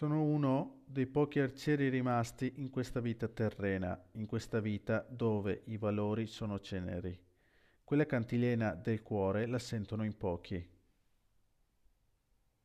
Sono uno dei pochi arcieri rimasti in questa vita terrena, in questa vita dove i valori sono ceneri. Quella cantilena del cuore la sentono in pochi.